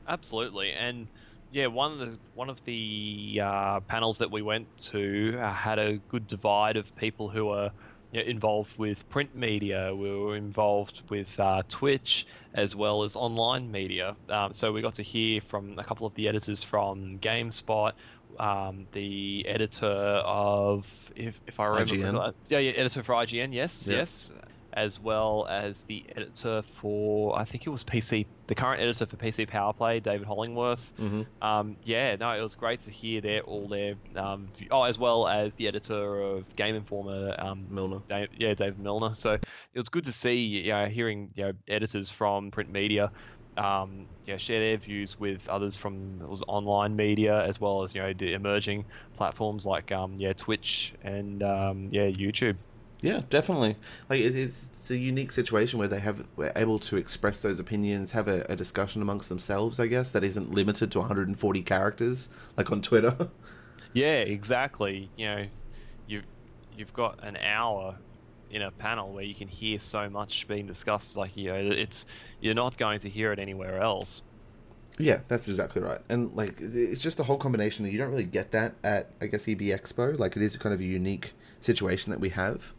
Absolutely, and yeah, one of the one of the uh, panels that we went to uh, had a good divide of people who are you know, involved with print media. We were involved with uh, Twitch as well as online media. Um, so we got to hear from a couple of the editors from GameSpot, um, the editor of if if I remember, IGN. yeah, yeah, editor for IGN. Yes, Yeah. yes as well as the editor for I think it was PC, the current editor for PC Power Play, David Hollingworth. Mm-hmm. Um, yeah, no, it was great to hear their all their um, oh, as well as the editor of Game Informer, um, Milner. Dave, yeah, David Milner. So it was good to see, you know, hearing you know editors from print media, um, yeah, share their views with others from online media as well as you know the emerging platforms like um, yeah Twitch and um, yeah YouTube. Yeah, definitely. Like it, it's, it's a unique situation where they have were able to express those opinions, have a, a discussion amongst themselves. I guess that isn't limited to 140 characters, like on Twitter. Yeah, exactly. You know, you've you've got an hour in a panel where you can hear so much being discussed. Like you know, it's you're not going to hear it anywhere else. yeah, that's exactly right. And like it's just the whole combination that you don't really get that at I guess EB Expo. Like it is kind of a unique situation that we have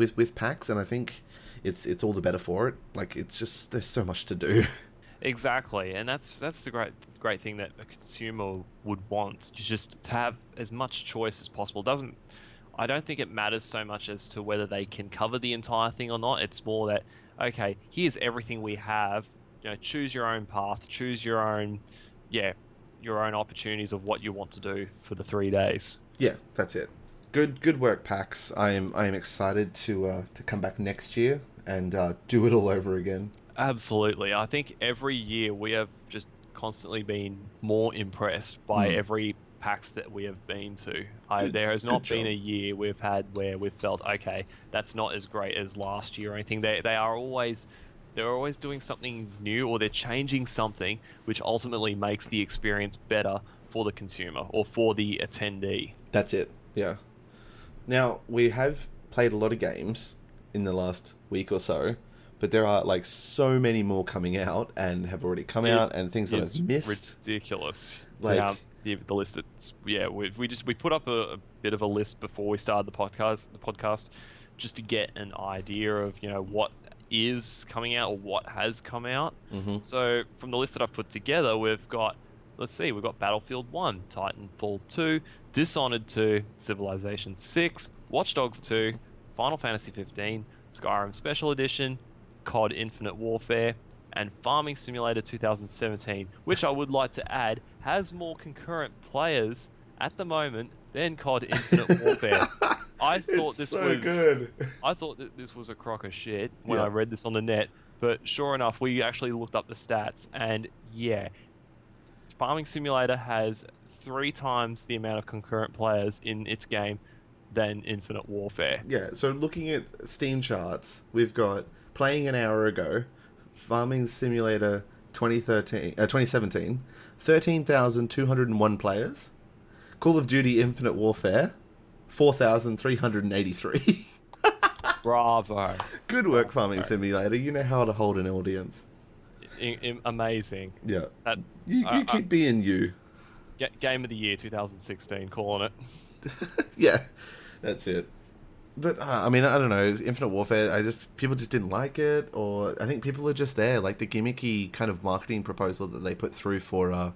with with PAX, and I think it's it's all the better for it. Like it's just there's so much to do. Exactly, and that's that's the great great thing that a consumer would want, just to have as much choice as possible. Doesn't I don't think it matters so much as to whether they can cover the entire thing or not. It's more that okay, here's everything we have. You know, choose your own path, choose your own, yeah, your own opportunities of what you want to do for the three days. Yeah, that's it. Good, good work, PAX. I am, I am excited to uh, to come back next year and uh, do it all over again. Absolutely. I think every year we have just constantly been more impressed by Mm. every PAX that we have been to. I, Good- there has not been job. a year we've had where we've felt okay, that's not as great as last year or anything. They they are always they're always doing something new or they're changing something which ultimately makes the experience better for the consumer or for the attendee. That's it. Yeah. Now we have played a lot of games in the last week or so, but there are like so many more coming out and have already come It out, and things that I've missed. ridiculous. Like- Like the, the list. It's yeah. We, we just we put up a, a bit of a list before we started the podcast. The podcast just to get an idea of you know what is coming out or what has come out. hmm So from the list that I've put together, we've got let's see, we've got Battlefield One, Titanfall Two, Dishonored Two, Civilization Six, Watch Dogs Two, Final Fantasy 15, Skyrim Special Edition, COD Infinite Warfare, and Farming Simulator 2017, which I would like to add has more concurrent players at the moment than COD Infinite Warfare. I thought It's this so was good. I thought that this was a crock of shit when Yeah. I read this on the net, but sure enough, we actually looked up the stats, and yeah, Farming Simulator has three times the amount of concurrent players in its game than Infinite Warfare. Yeah, so looking at Steam charts, we've got playing an hour ago, Farming Simulator 2013, uh, 2017, 13,201 players. Call of Duty Infinite Warfare, 4,383. Bravo! Good work, Farming Simulator. You know how to hold an audience. I- I- amazing. Yeah. That You, you I- keep being you. Ga- game of the year 2016, calling it. yeah, that's it. But uh, I mean, I don't know. Infinite Warfare. I just people just didn't like it, or I think people are just there. Like the gimmicky kind of marketing proposal that they put through for uh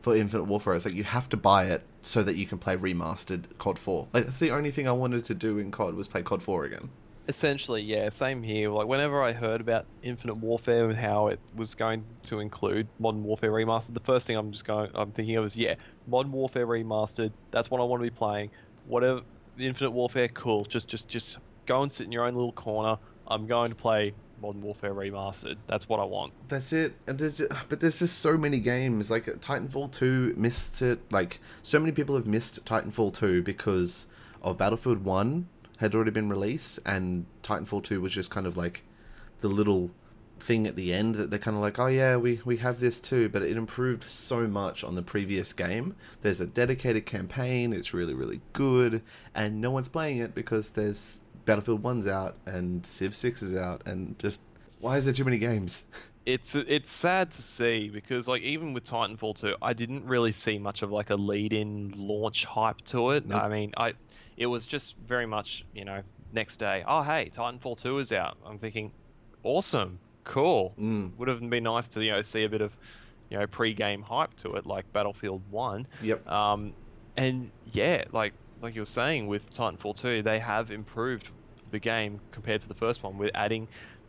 for Infinite Warfare. It's like you have to buy it so that you can play remastered COD Four. Like that's the only thing I wanted to do in COD was play COD Four again. Essentially, yeah, same here. Like whenever I heard about Infinite Warfare and how it was going to include Modern Warfare Remastered, the first thing I'm just going, I'm thinking of is yeah, Modern Warfare Remastered. That's what I want to be playing. Whatever, Infinite Warfare, cool. Just, just, just go and sit in your own little corner. I'm going to play Modern Warfare Remastered. That's what I want. That's it. And there's just, but there's just so many games. Like Titanfall 2 missed it. Like so many people have missed Titanfall 2 because of Battlefield 1 had already been released and Titanfall 2 was just kind of like the little thing at the end that they're kind of like, "Oh yeah, we we have this too," but it improved so much on the previous game. There's a dedicated campaign. It's really really good and no one's playing it because there's Battlefield 1's out and Civ 6 is out and just why is there too many games? it's it's sad to see because like even with Titanfall 2, I didn't really see much of like a lead-in launch hype to it. Nope. I mean, I it was just very much you know next day. Oh hey, Titanfall 2 is out. I'm thinking, awesome, cool. Mm. Would have been nice to you know see a bit of you know pre-game hype to it like Battlefield 1. Yep. Um, and yeah, like like you were saying with Titanfall 2, they have improved the game compared to the first one with adding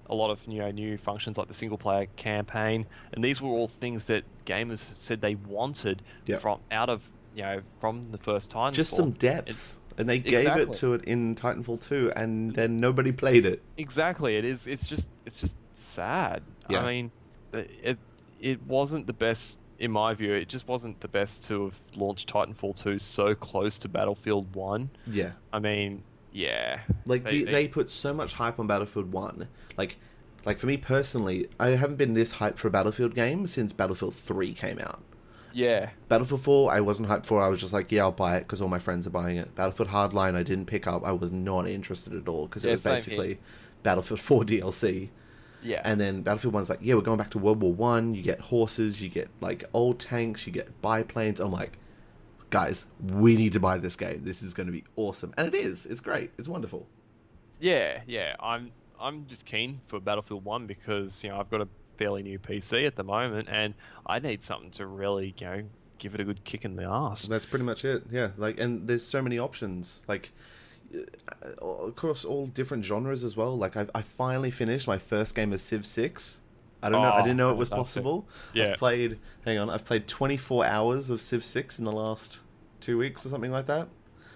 a lot of you know new functions like the single player campaign, and these were all things that gamers said they wanted Yep. from out of you know from the first Titanfall. Just some depth. And they gave it to it in Titanfall 2 and then nobody played it. Exactly, it is. It's just it's just sad. Yeah. I mean, it it wasn't the best in my view. It just wasn't the best to have launched Titanfall 2 so close to Battlefield 1. Yeah. I mean, yeah. Like They- they- they put so much hype on Battlefield 1. Like like for me personally, I haven't been this hyped for a Battlefield game since Battlefield 3 came out. Yeah. Battlefield 4, I wasn't hyped for. I was just like, yeah, I'll buy it because all my friends are buying it. Battlefield Hardline, I didn't pick up. I was not interested at all because it Yeah, was basically Battlefield 4 DLC. Yeah. And then Battlefield One's like, yeah, we're going back to World War One. You get horses, you get like old tanks, you get biplanes. I'm like, guys, we need to buy this game. This is going to be awesome, and it is. It's great. It's wonderful. Yeah, yeah. I'm I'm just keen for Battlefield 1 because, you know, I've got a fairly new PC at the moment and I need something to really, you know, give it a good kick in the ass. That's pretty much it. Yeah, like, and there's so many options. Like, uh, across all different genres as well. Like, I, I finally finished my first game of Civ Six. I don't know. I Oh, didn't know it was fantastic. possible. Yeah. I've played. Hang on. I've played 24 hours of Civ Six in the last two weeks or something like that.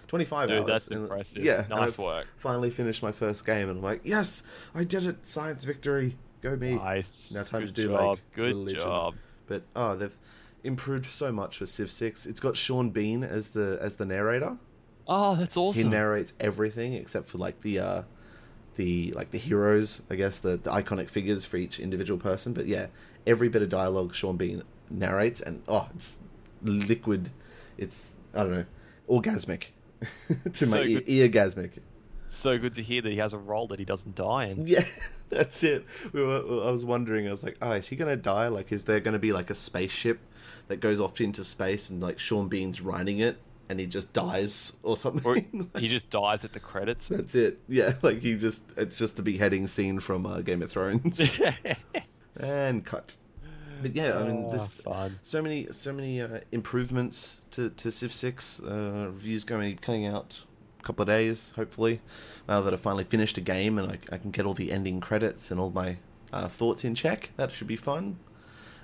25 Dude, hours. that's impressive. Yeah. Nice work. Finally finished my first game, and I'm like, yes, I did it! Science victory. Go me. Nice. Now time good to do, job. like, good religion. job. But oh, they've improved so much for Civ Six. It's got Sean Bean as the as the narrator. Oh, that's awesome. He narrates everything except for like the uh, the like the heroes, I guess the, the iconic figures for each individual person. But yeah, every bit of dialogue Sean Bean narrates, and oh, it's liquid. It's I don't know, orgasmic to my So ear, good. eargasmic. So good to hear that he has a role that he doesn't die in. Yeah, that's it. We were, I was wondering. I was like, oh, is he gonna die? Like, is there gonna be like a spaceship that goes off into space and like Sean Bean's riding it, and he just dies or something? Or he just dies at the credits. That's it. Yeah, like he just it's just the beheading scene from uh, Game of Thrones and cut. But yeah, I mean, Oh, there's fun. so many so many uh, improvements to to Civ Six. Uh, reviews going coming out couple of days, hopefully. Now that I finally finished a game and I, I can get all the ending credits and all my uh, thoughts in check, that should be fun.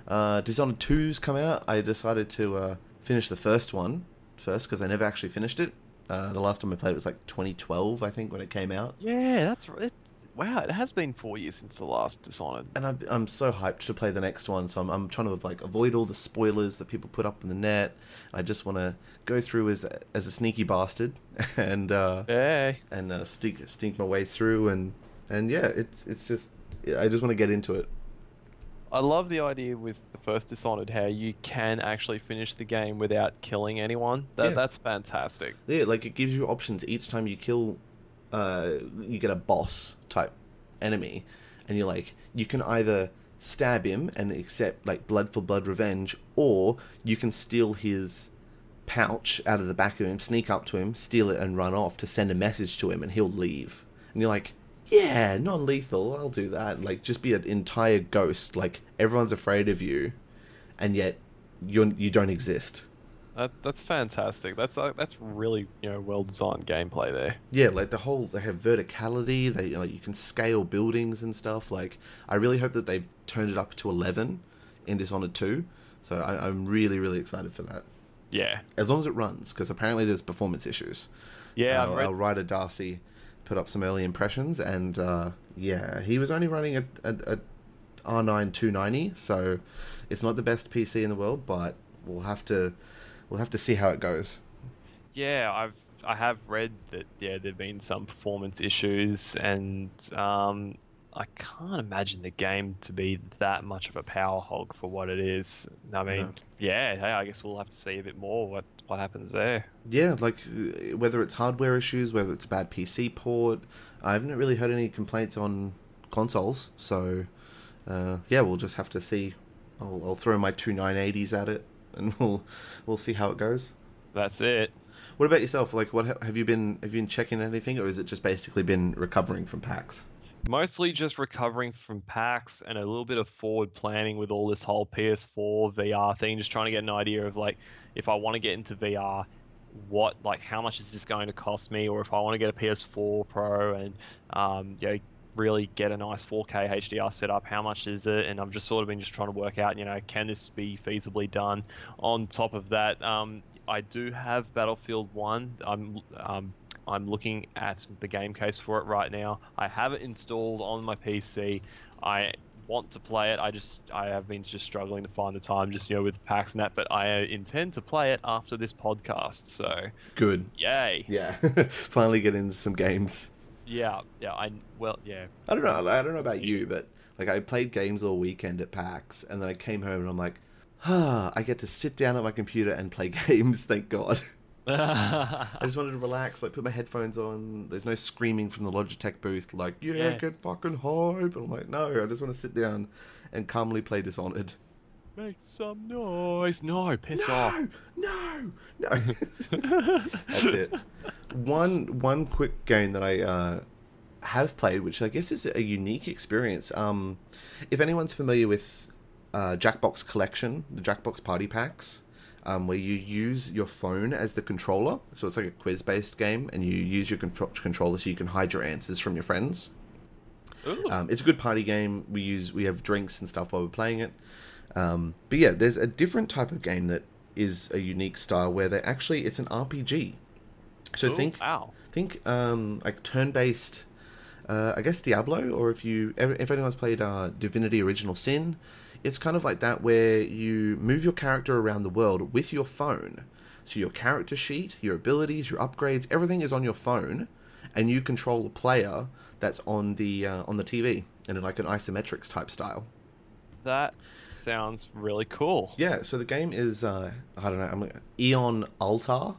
Uh, Dishonored 2's come out. I decided to uh, finish the first one first because I never actually finished it. Uh, the last time I played it was like 2012, I think, when it came out. Yeah, that's right. Wow, it has been four years since the last Dishonored. and I'm, I'm so hyped to play the next one. So I'm, I'm trying to like avoid all the spoilers that people put up in the net. I just want to go through as as a sneaky bastard and uh, Hey. and uh, sneak sneak my way through and and yeah, it's it's just I just want to get into it. I love the idea with the first Dishonored how you can actually finish the game without killing anyone. That Yeah. that's fantastic. Yeah, like it gives you options each time you kill. Uh, you get a boss type enemy, and you're like you can either stab him and accept like blood for blood revenge, or you can steal his pouch out of the back of him, sneak up to him, steal it, and run off to send a message to him, and he'll leave. And you're like, yeah, non lethal, I'll do that. Like, just be an entire ghost. Like, everyone's afraid of you, and yet you're, you don't exist. That that's fantastic. That's uh, that's really you know well designed gameplay there. Yeah, like the whole they have verticality. They like you can scale buildings and stuff. Like I really hope that they've turned it up to eleven in Dishonored two. So I, I'm really really excited for that. Yeah, As long as it runs, because apparently there's performance issues. yeah. Our, read- our writer Darcy put up some early impressions, and uh, yeah, he was only running a, a, a R9 290, so it's not the best PC in the world, but we'll have to we'll have to see how it goes. Yeah, I've I have read that yeah there've been some performance issues and um I can't imagine the game to be that much of a power hog for what it is. I mean, No. yeah, hey, I guess we'll have to see a bit more what what happens there. Yeah, like uh, whether it's hardware issues, whether it's a bad PC port, I haven't really heard any complaints on consoles. So, uh, yeah, we'll just have to see. I'll, I'll throw my two 980s at it, and we'll we'll see how it goes. That's it. What about yourself? Like, what have you been have you been checking anything, or is it just basically been recovering from PAX? Mostly just recovering from PAX and a little bit of forward planning with all this whole PS4 VR thing, just trying to get an idea of like if I want to get into VR, what like how much is this going to cost me, or if I want to get a PS4 Pro and um, you know really get a nice 4K HDR setup, how much is it? And I've just sort of been just trying to work out, you know, can this be feasibly done? On top of that, um, I do have Battlefield One. I'm um, I'm looking at the game case for it right now. I have it installed on my PC. I want to play it. I just I have been just struggling to find the time, just you know, with PAX and that. But I intend to play it after this podcast. So Good. yay! Yeah, finally get into some games. Yeah, yeah. I well, yeah. I don't know. I don't know about you, but like I played games all weekend at PAX, and then I came home and I'm like, ah, I get to sit down at my computer and play games. Thank God. I just wanted to relax, like put my headphones on. There's no screaming from the Logitech booth, like yeah, get fucking hype. And I'm like, no, I just want to sit down and calmly play Dishonored. Make some noise. No, piss off. No, no, no. That's it. One one quick game that I uh, have played, which I guess is a unique experience. Um, if anyone's familiar with uh, Jackbox Collection, the Jackbox Party Packs, um, where you use your phone as the controller, so it's like a quiz-based game, and you use your contro- controller so you can hide your answers from your friends. Ooh. Um, it's a good party game. We use we have drinks and stuff while we're playing it. Um, but yeah, there's a different type of game that is a unique style where they actually it's an RPG. So Ooh, think wow. think um, like turn-based. Uh, I guess Diablo, or if you if anyone's played uh, Divinity: Original Sin, it's kind of like that where you move your character around the world with your phone. So your character sheet, your abilities, your upgrades, everything is on your phone, and you control a player that's on the uh, on the TV in like an isometrics type style. That sounds really cool. Yeah, so the game is uh, I don't know, I'm Eon Altar,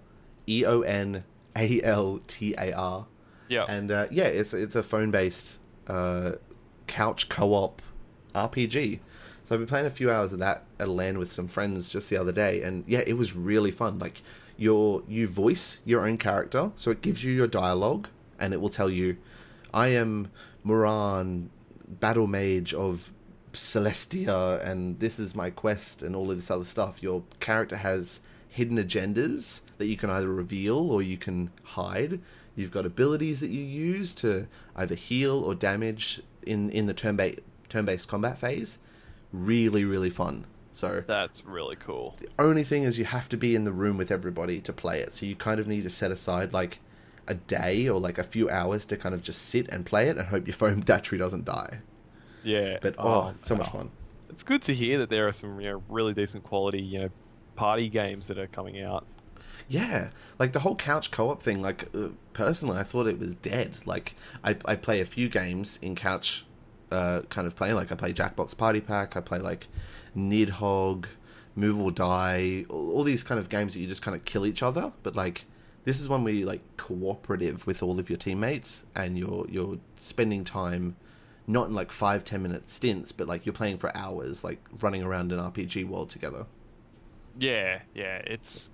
E O N A L T A R. Yeah. And uh, yeah, it's it's a phone based uh, couch co op RPG. So I've been playing a few hours of that at LAN with some friends just the other day, and yeah, it was really fun. Like your you voice your own character, so it gives you your dialogue, and it will tell you, "I am Moran, battle mage of Celestia, and this is my quest, and all of this other stuff." Your character has hidden agendas that you can either reveal or you can hide. You've got abilities that you use to either heal or damage in in the turn based turn based combat phase. Really, really fun. So That's really cool. the only thing is you have to be in the room with everybody to play it. So you kind of need to set aside like a day or like a few hours to kind of just sit and play it and hope your phone battery doesn't die. Yeah. But oh, so much wow. fun. It's good to hear that there are some you know really decent quality you know party games that are coming out. Yeah, like the whole couch co-op thing. Like uh, personally, I thought it was dead. Like I I play a few games in couch, uh, kind of play. Like I play Jackbox Party Pack. I play like Nidhogg, Move or Die. All, all these kind of games that you just kind of kill each other. But like this is one where you're like cooperative with all of your teammates, and you're you're spending time. Not in like five ten minute stints, but like you're playing for hours, like running around an RPG world together. Yeah, yeah. It's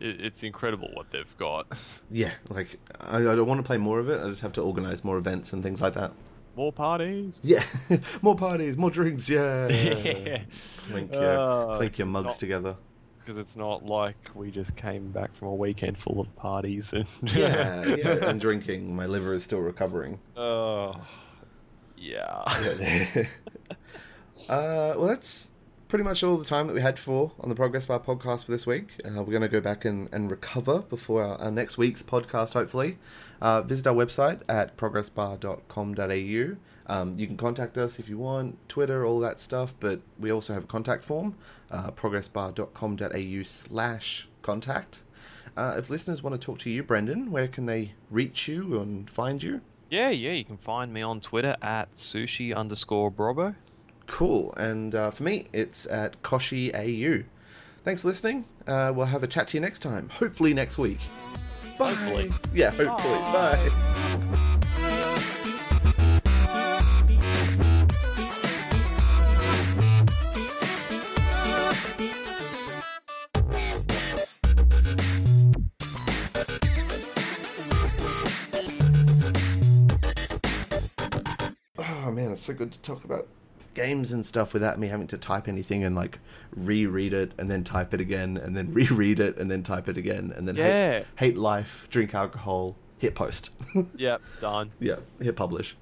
it's incredible what they've got. Yeah, like I, I don't want to play more of it. I just have to organize more events and things like that. More parties. Yeah, more parties, more drinks. Yeah, Yeah. clink your Oh, clink your mugs not- together. Because it's not like we just came back from a weekend full of parties and Yeah, yeah, and drinking. My liver is still recovering. oh, yeah. Uh, well, that's pretty much all the time that we had for on the Progress Bar podcast for this week. Uh, we're going to go back and, and recover before our, our next week's podcast, hopefully. Uh, visit our website at progressbar.com.au. Um, you can contact us if you want, Twitter, all that stuff, but we also have a contact form, uh, progressbar.com.au slash contact. Uh, if listeners want to talk to you, Brendan, where can they reach you and find you? Yeah, yeah. You can find me on Twitter at sushi underscore brobo. Cool. And uh, for me, it's at Koshi AU. Thanks for listening. Uh, we'll have a chat to you next time. Hopefully next week. Bye. Hopefully. Yeah, hopefully. Bye. It's so good to talk about games and stuff without me having to type anything and like reread it and then type it again and then reread it and then type it again and then Yeah. hate, hate life, drink alcohol, hit post. Yep, done. yeah, hit publish.